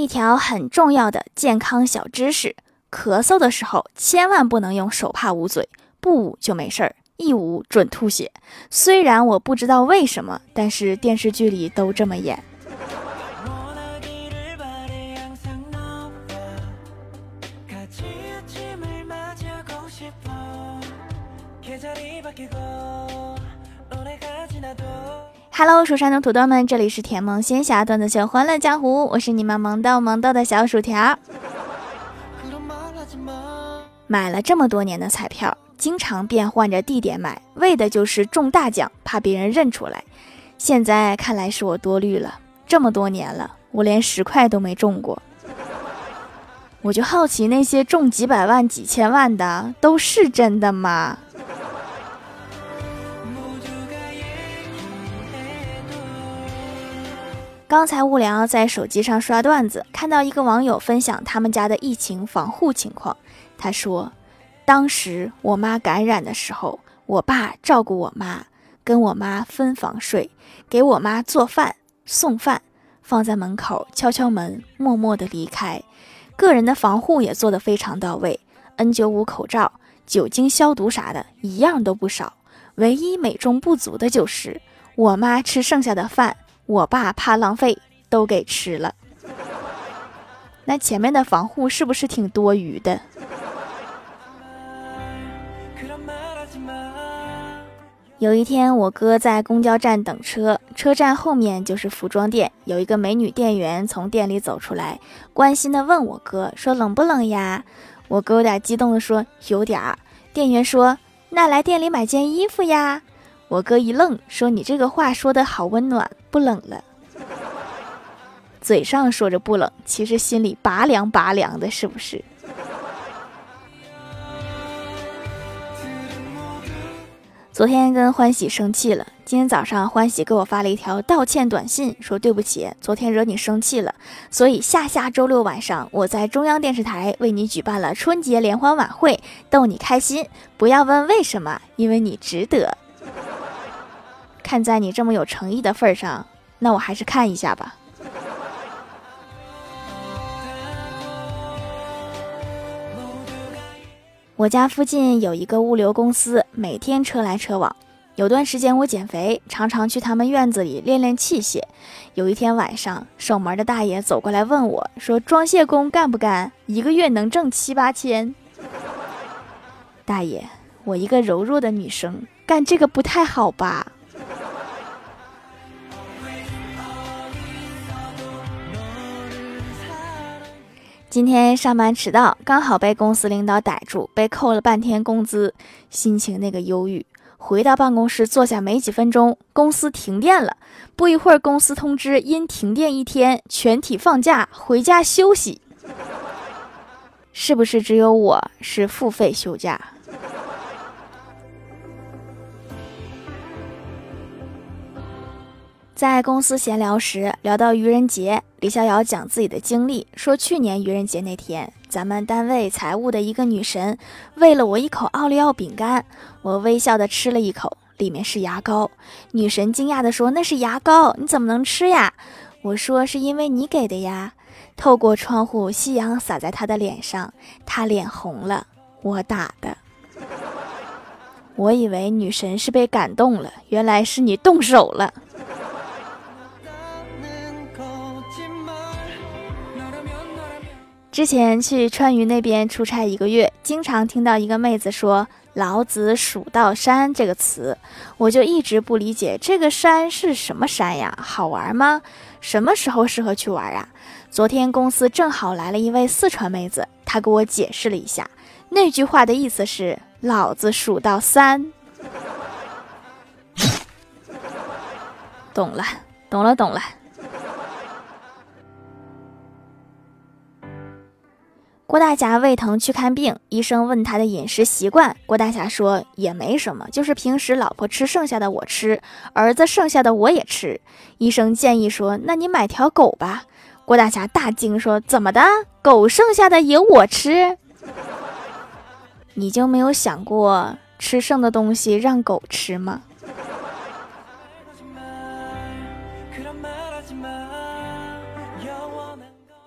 一条很重要的健康小知识：咳嗽的时候千万不能用手帕捂嘴，不捂就没事儿，一捂准吐血。虽然我不知道为什么，但是电视剧里都这么演。Hello，蜀山的土豆们，这里是甜萌仙侠段子秀欢乐江湖，我是你们萌豆萌豆的小薯条。买了这么多年的彩票，经常变换着地点买，为的就是中大奖，怕别人认出来。现在看来是我多虑了，这么多年了，我连十块都没中过。我就好奇，那些中几百万、几千万的，都是真的吗？刚才无聊在手机上刷段子，看到一个网友分享他们家的疫情防护情况。他说，当时我妈感染的时候，我爸照顾我妈，跟我妈分房睡，给我妈做饭、送饭，放在门口，敲敲门，默默的离开。个人的防护也做得非常到位，N95 口罩、酒精消毒啥的，一样都不少。唯一美中不足的就是我妈吃剩下的饭。我爸怕浪费，都给吃了。那前面的防护是不是挺多余的？有一天，我哥在公交站等车，车站后面就是服装店，有一个美女店员从店里走出来，关心的问我哥说：“冷不冷呀？”我哥有点激动的说：“有点儿。”店员说：“那来店里买件衣服呀。”我哥一愣，说：“你这个话说的好温暖，不冷了。嘴上说着不冷，其实心里拔凉拔凉的，是不是？”昨天跟欢喜生气了，今天早上欢喜给我发了一条道歉短信，说：“对不起，昨天惹你生气了，所以下下周六晚上我在中央电视台为你举办了春节联欢晚会，逗你开心。不要问为什么，因为你值得。”看在你这么有诚意的份上，那我还是看一下吧。我家附近有一个物流公司，每天车来车往。有段时间我减肥，常常去他们院子里练练器械。有一天晚上，守门的大爷走过来问我说：“装卸工干不干？一个月能挣七八千。”大爷，我一个柔弱的女生，干这个不太好吧？今天上班迟到，刚好被公司领导逮住，被扣了半天工资，心情那个忧郁。回到办公室坐下没几分钟，公司停电了。不一会儿，公司通知因停电一天，全体放假回家休息。是不是只有我是付费休假？在公司闲聊时，聊到愚人节，李逍遥讲自己的经历，说去年愚人节那天，咱们单位财务的一个女神喂了我一口奥利奥饼干，我微笑的吃了一口，里面是牙膏。女神惊讶的说：“那是牙膏，你怎么能吃呀？”我说：“是因为你给的呀。”透过窗户，夕阳洒在她的脸上，她脸红了，我打的。我以为女神是被感动了，原来是你动手了。之前去川渝那边出差一个月，经常听到一个妹子说“老子数到山”这个词，我就一直不理解这个山是什么山呀？好玩吗？什么时候适合去玩啊？昨天公司正好来了一位四川妹子，她给我解释了一下，那句话的意思是“老子数到三”。懂了，懂了，懂了。郭大侠胃疼去看病，医生问他的饮食习惯，郭大侠说也没什么，就是平时老婆吃剩下的我吃，儿子剩下的我也吃。医生建议说，那你买条狗吧。郭大侠大惊说，怎么的？狗剩下的也我吃？你就没有想过吃剩的东西让狗吃吗？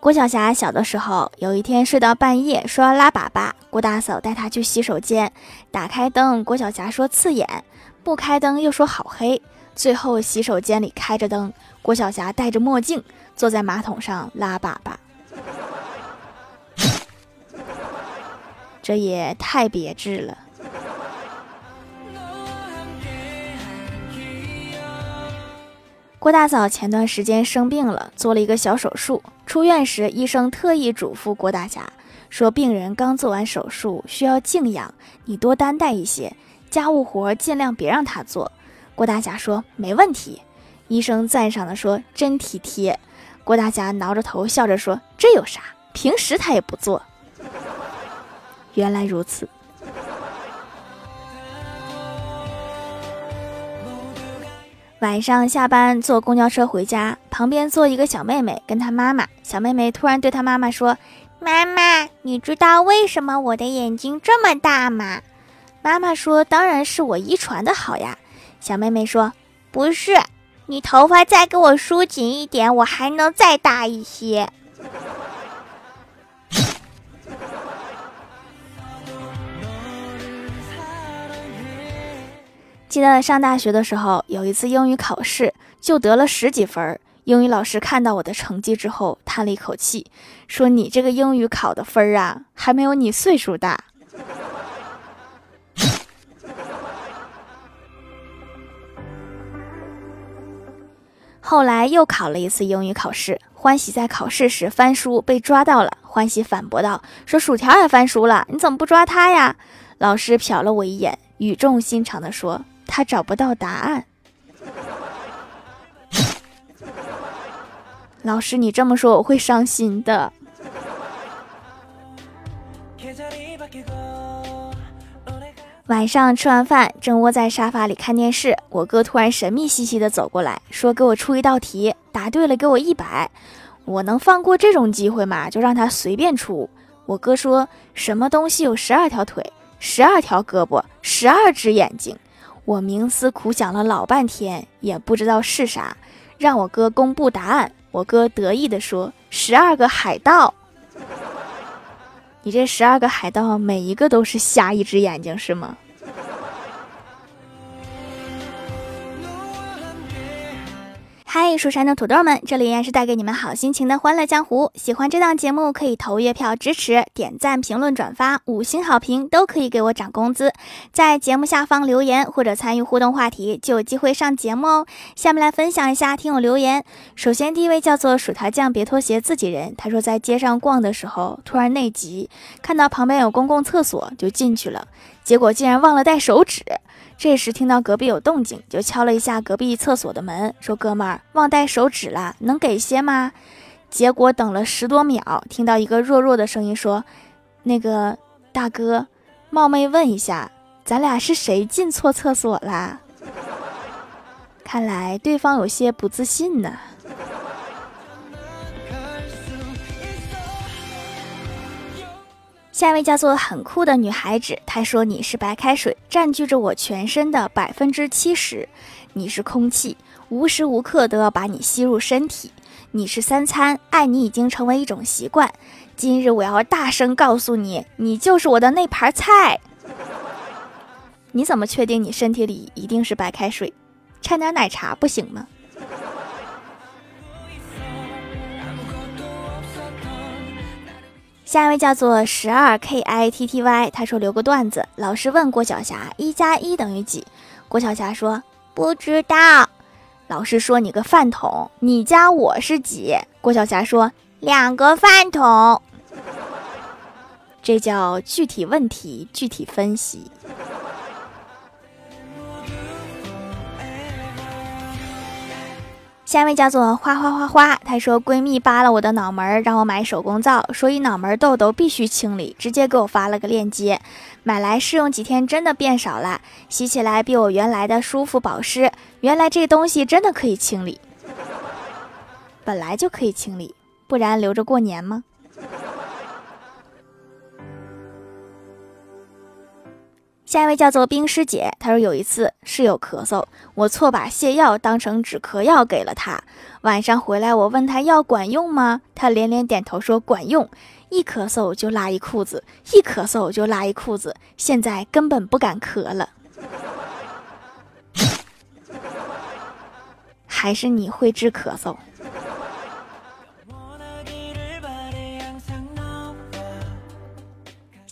郭晓霞小的时候，有一天睡到半夜，说要拉粑粑。郭大嫂带她去洗手间，打开灯，郭晓霞说刺眼；不开灯又说好黑。最后洗手间里开着灯，郭晓霞戴着墨镜坐在马桶上拉粑粑，这也太别致了。郭大嫂前段时间生病了，做了一个小手术。出院时，医生特意嘱咐郭大侠说：“病人刚做完手术，需要静养，你多担待一些，家务活尽量别让他做。”郭大侠说：“没问题。”医生赞赏的说：“真体贴。”郭大侠挠着头笑着说：“这有啥？平时他也不做。”原来如此。晚上下班坐公交车回家，旁边坐一个小妹妹跟她妈妈。小妹妹突然对她妈妈说：“妈妈，你知道为什么我的眼睛这么大吗？”妈妈说：“当然是我遗传的好呀。”小妹妹说：“不是，你头发再给我梳紧一点，我还能再大一些。”记得上大学的时候，有一次英语考试就得了十几分。英语老师看到我的成绩之后，叹了一口气，说：“你这个英语考的分儿啊，还没有你岁数大。”后来又考了一次英语考试，欢喜在考试时翻书被抓到了。欢喜反驳道：“说薯条也翻书了，你怎么不抓他呀？”老师瞟了我一眼，语重心长地说。他找不到答案，老师，你这么说我会伤心的。晚上吃完饭，正窝在沙发里看电视，我哥突然神秘兮兮的走过来说：“给我出一道题，答对了给我一百。”我能放过这种机会吗？就让他随便出。我哥说什么东西有十二条腿、十二条胳膊、十二只眼睛？我冥思苦想了老半天，也不知道是啥，让我哥公布答案。我哥得意地说：“十二个海盗。”你这十二个海盗，每一个都是瞎一只眼睛是吗？嗨，蜀山的土豆们，这里依然是带给你们好心情的欢乐江湖。喜欢这档节目可以投月票支持，点赞、评论、转发，五星好评都可以给我涨工资。在节目下方留言或者参与互动话题，就有机会上节目哦。下面来分享一下听友留言。首先第一位叫做薯条酱别拖鞋自己人，他说在街上逛的时候突然内急，看到旁边有公共厕所就进去了，结果竟然忘了带手纸。这时听到隔壁有动静，就敲了一下隔壁厕所的门，说：“哥们儿，忘带手纸了，能给些吗？”结果等了十多秒，听到一个弱弱的声音说：“那个大哥，冒昧问一下，咱俩是谁进错厕所啦？”看来对方有些不自信呢。下一位叫做很酷的女孩子，她说：“你是白开水，占据着我全身的百分之七十；你是空气，无时无刻都要把你吸入身体；你是三餐，爱你已经成为一种习惯。今日我要大声告诉你，你就是我的那盘菜。你怎么确定你身体里一定是白开水？掺点奶茶不行吗？”下一位叫做十二 k i t t y，他说留个段子。老师问郭晓霞一加一等于几？郭晓霞说不知道。老师说你个饭桶，你加我是几？郭晓霞说两个饭桶。这叫具体问题具体分析。下一位叫做花花花花，她说闺蜜扒了我的脑门，让我买手工皂，所以脑门痘痘必须清理，直接给我发了个链接，买来试用几天，真的变少了，洗起来比我原来的舒服保湿。原来这东西真的可以清理，本来就可以清理，不然留着过年吗？下一位叫做冰师姐，她说有一次室友咳嗽，我错把泻药当成止咳药给了他。晚上回来我问他药管用吗？他连连点头说管用，一咳嗽就拉一裤子，一咳嗽就拉一裤子，现在根本不敢咳了。还是你会治咳嗽。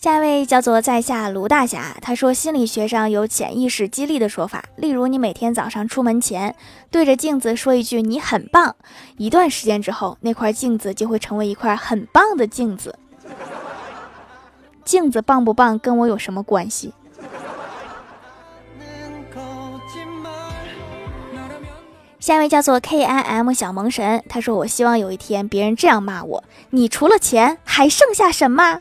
下一位叫做在下卢大侠，他说心理学上有潜意识激励的说法，例如你每天早上出门前对着镜子说一句“你很棒”，一段时间之后，那块镜子就会成为一块很棒的镜子。镜子棒不棒跟我有什么关系？下一位叫做 K I M 小萌神，他说我希望有一天别人这样骂我：你除了钱还剩下什么？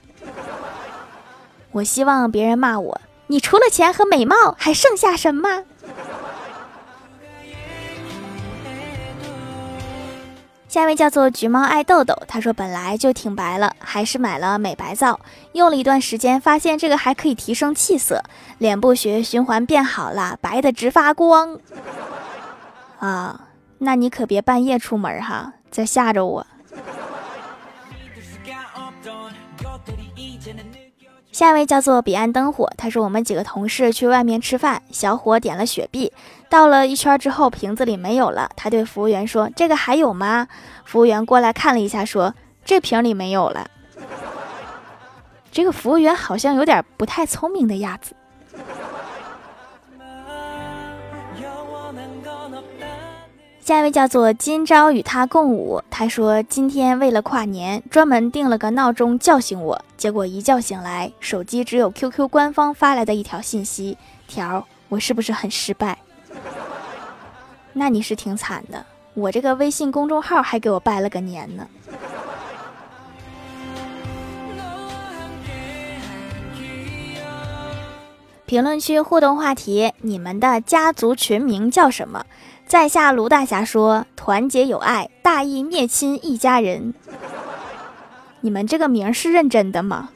我希望别人骂我，你除了钱和美貌还剩下什么？下一位叫做橘猫爱豆豆，他说本来就挺白了，还是买了美白皂，用了一段时间，发现这个还可以提升气色，脸部血液循环变好了，白的直发光。啊，那你可别半夜出门哈，再吓着我。下一位叫做彼岸灯火，他说我们几个同事去外面吃饭，小伙点了雪碧，到了一圈之后瓶子里没有了，他对服务员说：“这个还有吗？”服务员过来看了一下，说：“这瓶里没有了。”这个服务员好像有点不太聪明的样子。下一位叫做今朝与他共舞，他说今天为了跨年，专门定了个闹钟叫醒我，结果一觉醒来，手机只有 QQ 官方发来的一条信息条，我是不是很失败？那你是挺惨的，我这个微信公众号还给我拜了个年呢。评论区互动话题：你们的家族群名叫什么？在下卢大侠说：“团结友爱，大义灭亲，一家人。”你们这个名是认真的吗？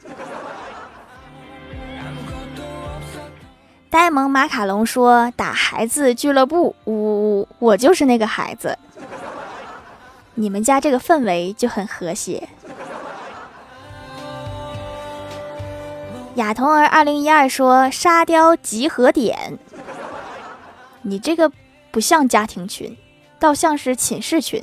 呆萌马卡龙说：“打孩子俱乐部，呜呜呜，我就是那个孩子。”你们家这个氛围就很和谐。亚童儿二零一二说：“沙雕集合点。”你这个。不像家庭群，倒像是寝室群。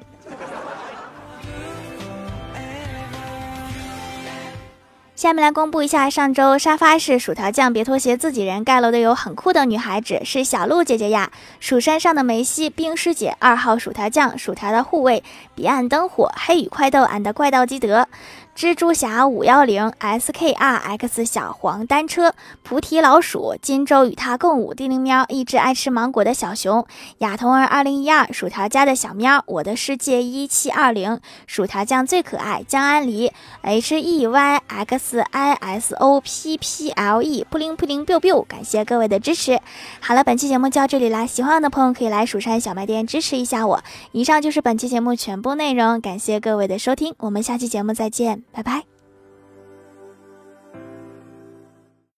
下面来公布一下，上周沙发是薯条酱，别拖鞋，自己人盖楼的有很酷的女孩子，是小鹿姐姐呀，蜀山上的梅西，冰师姐，二号薯条酱，薯条的护卫，彼岸灯火，黑羽快斗，俺的怪盗基德。蜘蛛侠五幺零 S K R X 小黄单车菩提老鼠金州与他共舞地灵喵一只爱吃芒果的小熊亚童儿二零一二薯条家的小喵我的世界一七二零薯条酱最可爱江安梨 H E Y X I S O P P L E 布灵布灵 biu biu 感谢各位的支持。好了，本期节目就到这里啦，喜欢我的朋友可以来蜀山小卖店支持一下我。以上就是本期节目全部内容，感谢各位的收听，我们下期节目再见。拜拜。